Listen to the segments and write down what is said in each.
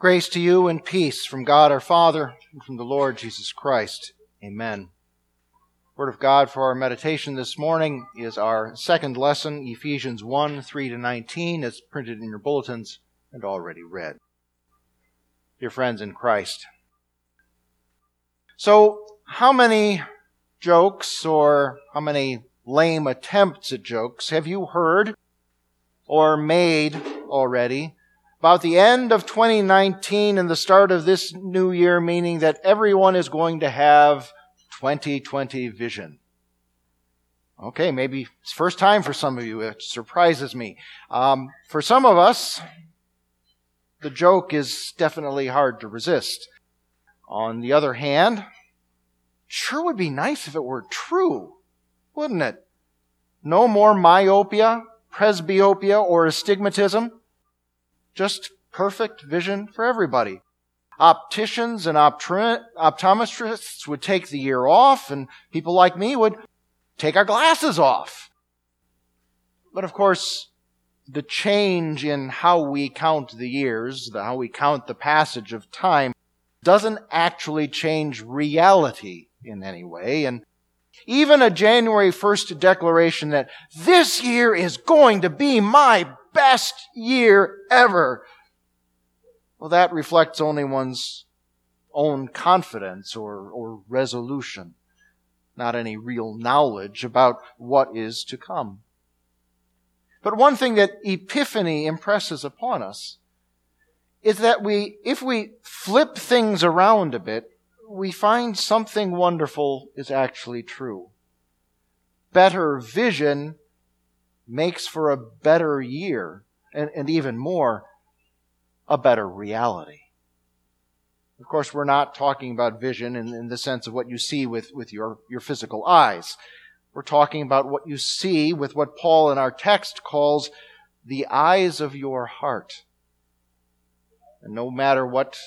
Grace to you and peace from God our Father and from the Lord Jesus Christ. Amen. Word of God for our meditation this morning is our second lesson, Ephesians 1 3 to 19, as printed in your bulletins and already read. Dear friends in Christ. So, how many jokes or how many lame attempts at jokes have you heard or made already about the end of 2019 and the start of this new year, meaning that everyone is going to have 2020 vision. Okay, maybe it's first time for some of you. It surprises me. Um, for some of us, the joke is definitely hard to resist. On the other hand, sure would be nice if it were true, wouldn't it? No more myopia, presbyopia, or astigmatism. Just perfect vision for everybody. Opticians and optometrists would take the year off, and people like me would take our glasses off. But of course, the change in how we count the years, how we count the passage of time, doesn't actually change reality in any way. And even a January 1st declaration that this year is going to be my best year ever. Well, that reflects only one's own confidence or, or resolution, not any real knowledge about what is to come. But one thing that Epiphany impresses upon us is that we, if we flip things around a bit, we find something wonderful is actually true. Better vision makes for a better year, and, and even more, a better reality. Of course, we're not talking about vision in, in the sense of what you see with, with your, your physical eyes. We're talking about what you see with what Paul in our text calls the eyes of your heart. And no matter what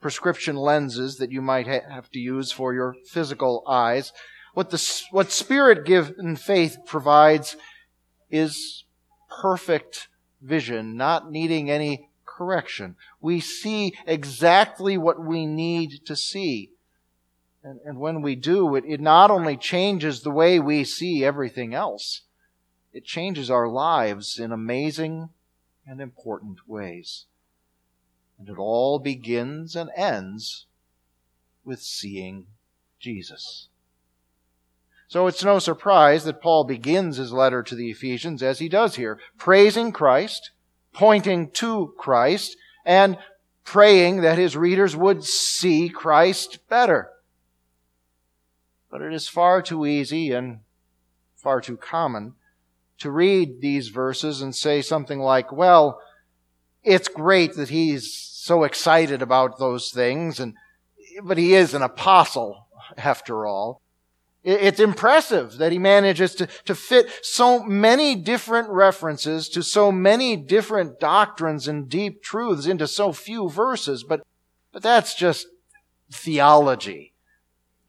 prescription lenses that you might ha- have to use for your physical eyes, what the, what spirit given faith provides is perfect vision, not needing any correction. We see exactly what we need to see. And, and when we do, it, it not only changes the way we see everything else, it changes our lives in amazing and important ways. And it all begins and ends with seeing Jesus. So it's no surprise that Paul begins his letter to the Ephesians as he does here, praising Christ, pointing to Christ, and praying that his readers would see Christ better. But it is far too easy and far too common to read these verses and say something like, well, it's great that he's so excited about those things and, but he is an apostle after all. It's impressive that he manages to, to fit so many different references to so many different doctrines and deep truths into so few verses, but, but that's just theology.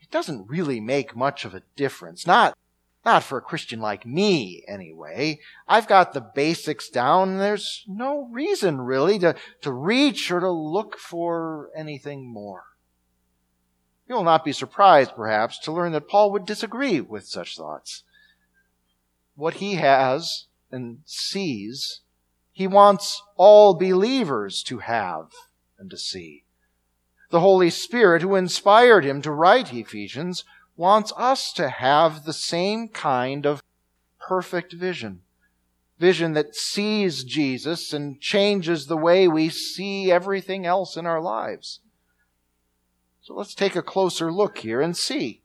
It doesn't really make much of a difference. Not, not for a Christian like me, anyway. I've got the basics down, and there's no reason really to, to reach or to look for anything more. You will not be surprised, perhaps, to learn that Paul would disagree with such thoughts. What he has and sees, he wants all believers to have and to see. The Holy Spirit, who inspired him to write Ephesians, wants us to have the same kind of perfect vision. Vision that sees Jesus and changes the way we see everything else in our lives. So let's take a closer look here and see.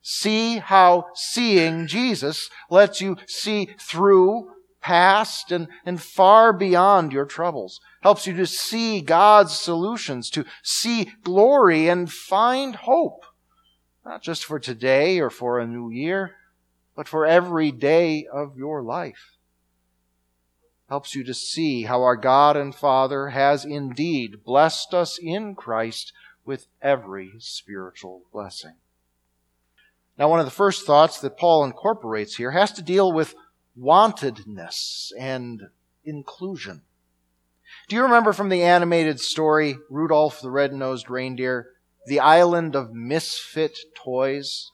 See how seeing Jesus lets you see through, past, and, and far beyond your troubles. Helps you to see God's solutions, to see glory and find hope. Not just for today or for a new year, but for every day of your life. Helps you to see how our God and Father has indeed blessed us in Christ with every spiritual blessing. Now, one of the first thoughts that Paul incorporates here has to deal with wantedness and inclusion. Do you remember from the animated story, Rudolph the Red-Nosed Reindeer, the island of misfit toys?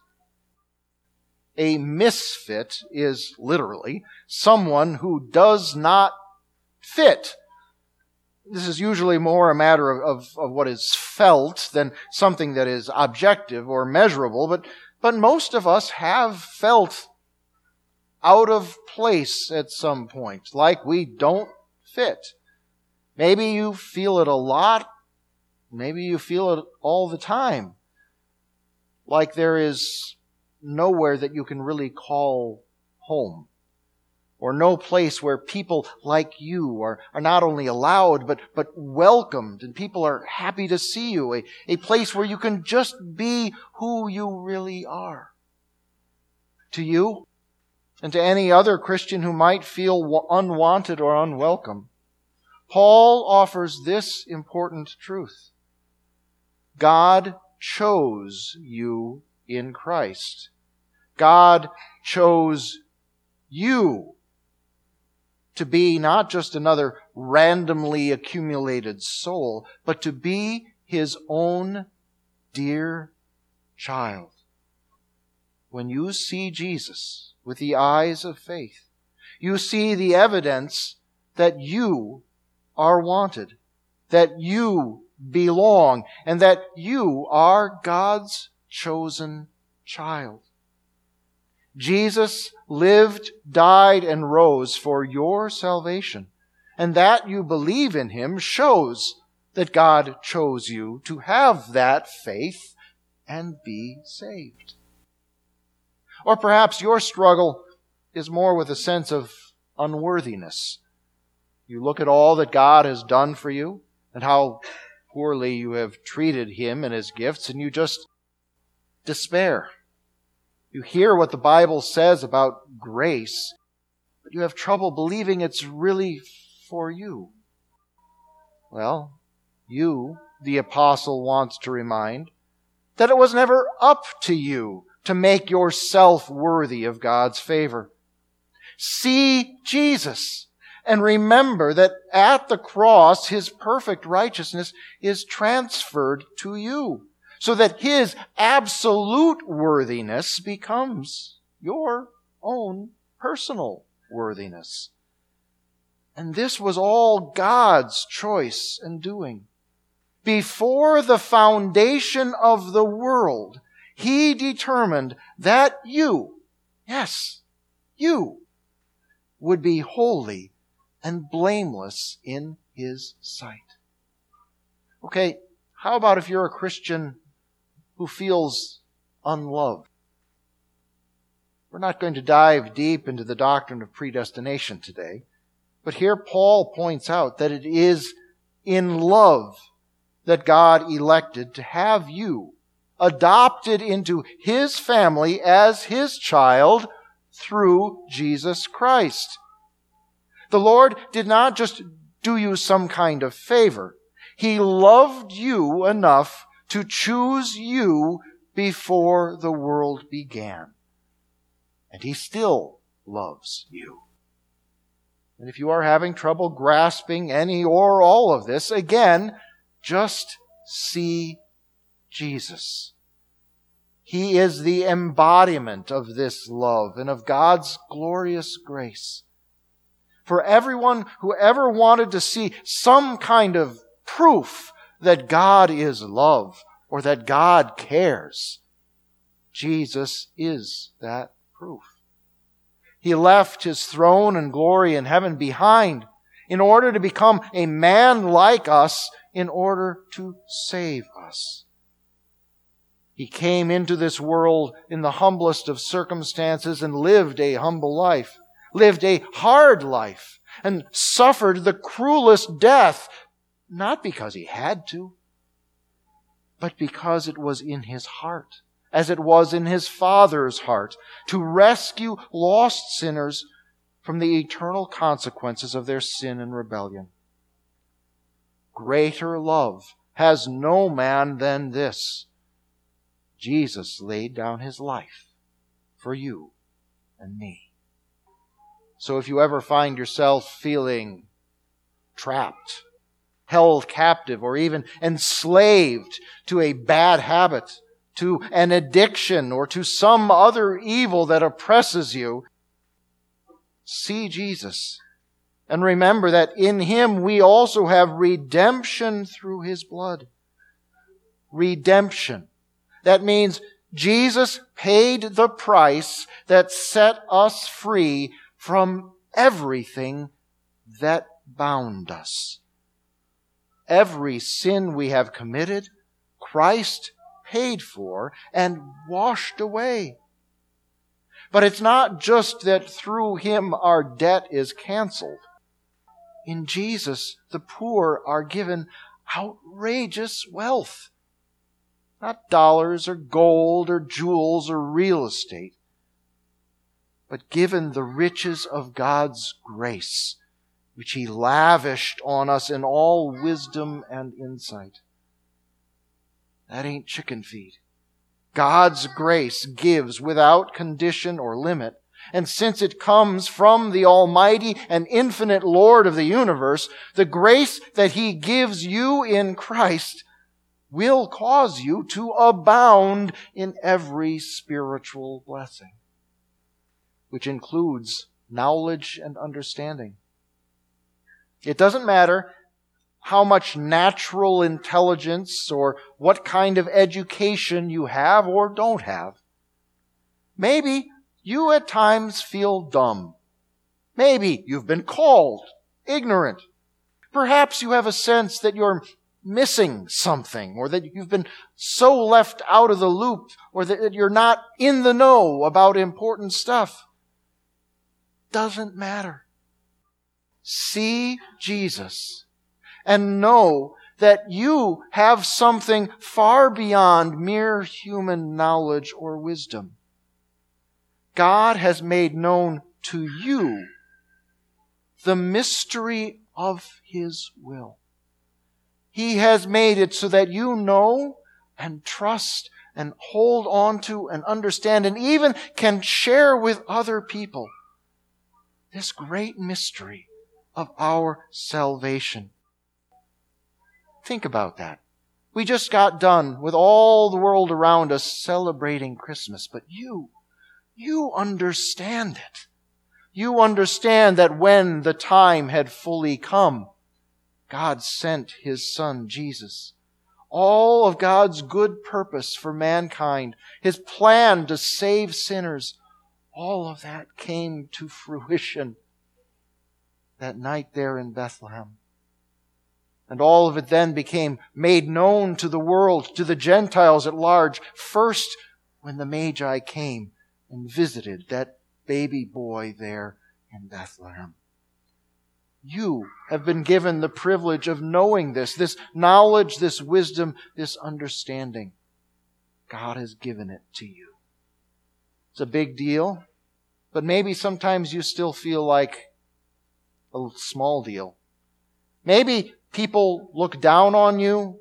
A misfit is literally someone who does not fit. This is usually more a matter of, of, of, what is felt than something that is objective or measurable, but, but most of us have felt out of place at some point, like we don't fit. Maybe you feel it a lot. Maybe you feel it all the time. Like there is nowhere that you can really call home. Or no place where people like you are, are not only allowed, but, but welcomed, and people are happy to see you. A, a place where you can just be who you really are. To you, and to any other Christian who might feel unwanted or unwelcome, Paul offers this important truth. God chose you in Christ. God chose you to be not just another randomly accumulated soul, but to be his own dear child. When you see Jesus with the eyes of faith, you see the evidence that you are wanted, that you belong, and that you are God's chosen child. Jesus lived, died, and rose for your salvation. And that you believe in him shows that God chose you to have that faith and be saved. Or perhaps your struggle is more with a sense of unworthiness. You look at all that God has done for you and how poorly you have treated him and his gifts, and you just despair. You hear what the Bible says about grace, but you have trouble believing it's really for you. Well, you, the apostle wants to remind, that it was never up to you to make yourself worthy of God's favor. See Jesus and remember that at the cross, His perfect righteousness is transferred to you so that his absolute worthiness becomes your own personal worthiness. And this was all God's choice and doing. Before the foundation of the world, he determined that you, yes, you, would be holy and blameless in his sight. Okay, how about if you're a Christian who feels unloved. We're not going to dive deep into the doctrine of predestination today, but here Paul points out that it is in love that God elected to have you adopted into his family as his child through Jesus Christ. The Lord did not just do you some kind of favor. He loved you enough to choose you before the world began. And He still loves you. And if you are having trouble grasping any or all of this, again, just see Jesus. He is the embodiment of this love and of God's glorious grace. For everyone who ever wanted to see some kind of proof that God is love or that God cares. Jesus is that proof. He left his throne and glory in heaven behind in order to become a man like us in order to save us. He came into this world in the humblest of circumstances and lived a humble life, lived a hard life, and suffered the cruelest death not because he had to, but because it was in his heart, as it was in his Father's heart, to rescue lost sinners from the eternal consequences of their sin and rebellion. Greater love has no man than this. Jesus laid down his life for you and me. So if you ever find yourself feeling trapped, held captive or even enslaved to a bad habit, to an addiction, or to some other evil that oppresses you, see Jesus. And remember that in Him we also have redemption through His blood. Redemption. That means Jesus paid the price that set us free from everything that bound us. Every sin we have committed, Christ paid for and washed away. But it's not just that through him our debt is canceled. In Jesus, the poor are given outrageous wealth. Not dollars or gold or jewels or real estate, but given the riches of God's grace, which He lavished on us in all wisdom and insight. That ain't chicken feed. God's grace gives without condition or limit. And since it comes from the Almighty and infinite Lord of the universe, the grace that He gives you in Christ will cause you to abound in every spiritual blessing, which includes knowledge and understanding. It doesn't matter how much natural intelligence or what kind of education you have or don't have. Maybe you at times feel dumb. Maybe you've been called ignorant. Perhaps you have a sense that you're missing something or that you've been so left out of the loop or that you're not in the know about important stuff. Doesn't matter. See Jesus and know that you have something far beyond mere human knowledge or wisdom. God has made known to you the mystery of His will. He has made it so that you know and trust and hold on to and understand and even can share with other people this great mystery of our salvation. Think about that. We just got done with all the world around us celebrating Christmas, but you, you understand it. You understand that when the time had fully come, God sent His Son, Jesus. All of God's good purpose for mankind, His plan to save sinners, all of that came to fruition that night there in Bethlehem. And all of it then became made known to the world, to the Gentiles at large, first when the Magi came and visited that baby boy there in Bethlehem. You have been given the privilege of knowing this, this knowledge, this wisdom, this understanding. God has given it to you. It's a big deal, but maybe sometimes you still feel like a small deal. Maybe people look down on you.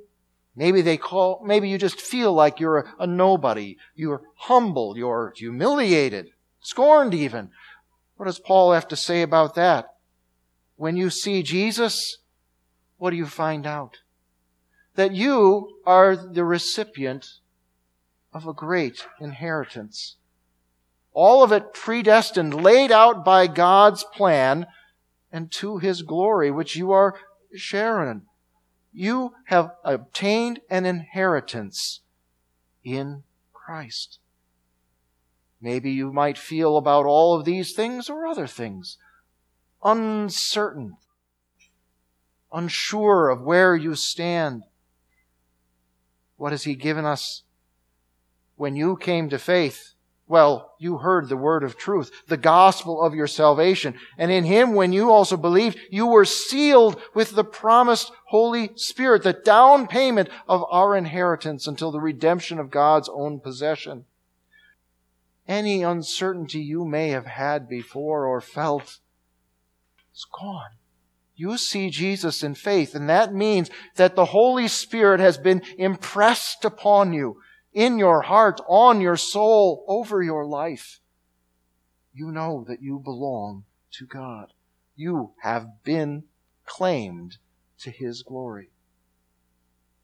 Maybe they call, maybe you just feel like you're a, a nobody. You're humble. You're humiliated, scorned even. What does Paul have to say about that? When you see Jesus, what do you find out? That you are the recipient of a great inheritance. All of it predestined, laid out by God's plan and to his glory, which you are sharing. You have obtained an inheritance in Christ. Maybe you might feel about all of these things or other things uncertain, unsure of where you stand. What has He given us? When you came to faith, well, you heard the word of truth, the gospel of your salvation. And in him, when you also believed, you were sealed with the promised Holy Spirit, the down payment of our inheritance until the redemption of God's own possession. Any uncertainty you may have had before or felt is gone. You see Jesus in faith, and that means that the Holy Spirit has been impressed upon you in your heart, on your soul, over your life. You know that you belong to God. You have been claimed to His glory.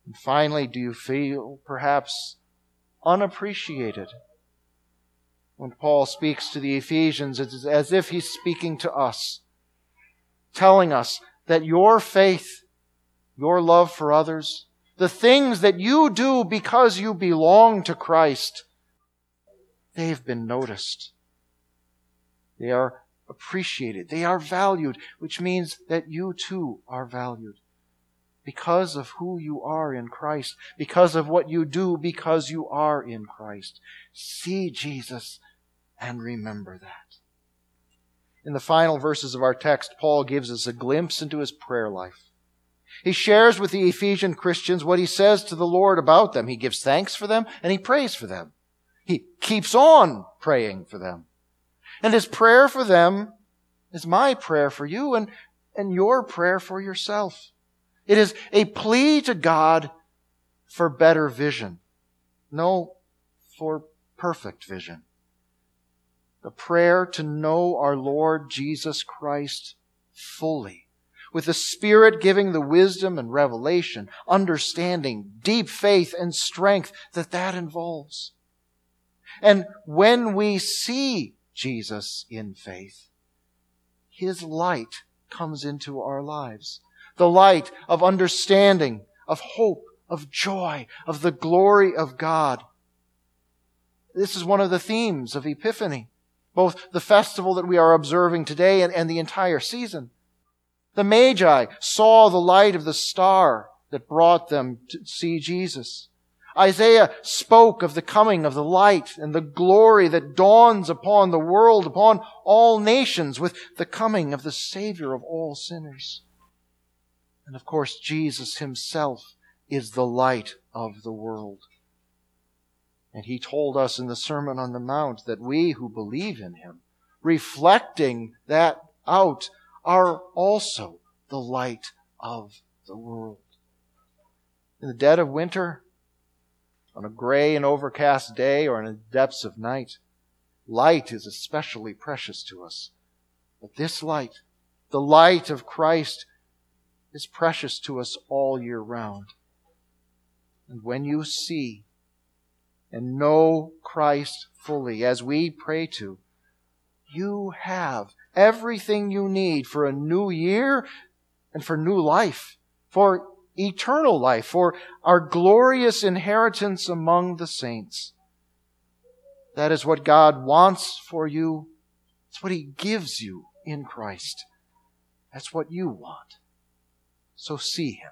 And finally, do you feel perhaps unappreciated? When Paul speaks to the Ephesians, it's as if he's speaking to us, telling us that your faith, your love for others, the things that you do because you belong to Christ, they've been noticed. They are appreciated. They are valued, which means that you too are valued because of who you are in Christ, because of what you do, because you are in Christ. See Jesus and remember that. In the final verses of our text, Paul gives us a glimpse into his prayer life. He shares with the Ephesian Christians what he says to the Lord about them. He gives thanks for them and he prays for them. He keeps on praying for them. And his prayer for them is my prayer for you and, and your prayer for yourself. It is a plea to God for better vision. No, for perfect vision. The prayer to know our Lord Jesus Christ fully, with the Spirit giving the wisdom and revelation, understanding, deep faith and strength that that involves. And when we see Jesus in faith, His light comes into our lives. The light of understanding, of hope, of joy, of the glory of God. This is one of the themes of Epiphany, both the festival that we are observing today and, and the entire season. The Magi saw the light of the star that brought them to see Jesus. Isaiah spoke of the coming of the light and the glory that dawns upon the world, upon all nations with the coming of the Savior of all sinners. And of course, Jesus himself is the light of the world. And he told us in the Sermon on the Mount that we who believe in him, reflecting that out, are also the light of the world. In the dead of winter, on a gray and overcast day or in the depths of night. Light is especially precious to us. But this light, the light of Christ, is precious to us all year round. And when you see and know Christ fully, as we pray to, you have everything you need for a new year and for new life, for eternal life, for our glorious inheritance among the saints. That is what God wants for you. It's what He gives you in Christ. That's what you want. So see Him.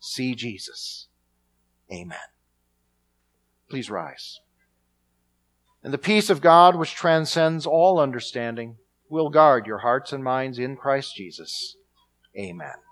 See Jesus. Amen. Please rise. And the peace of God, which transcends all understanding, will guard your hearts and minds in Christ Jesus. Amen.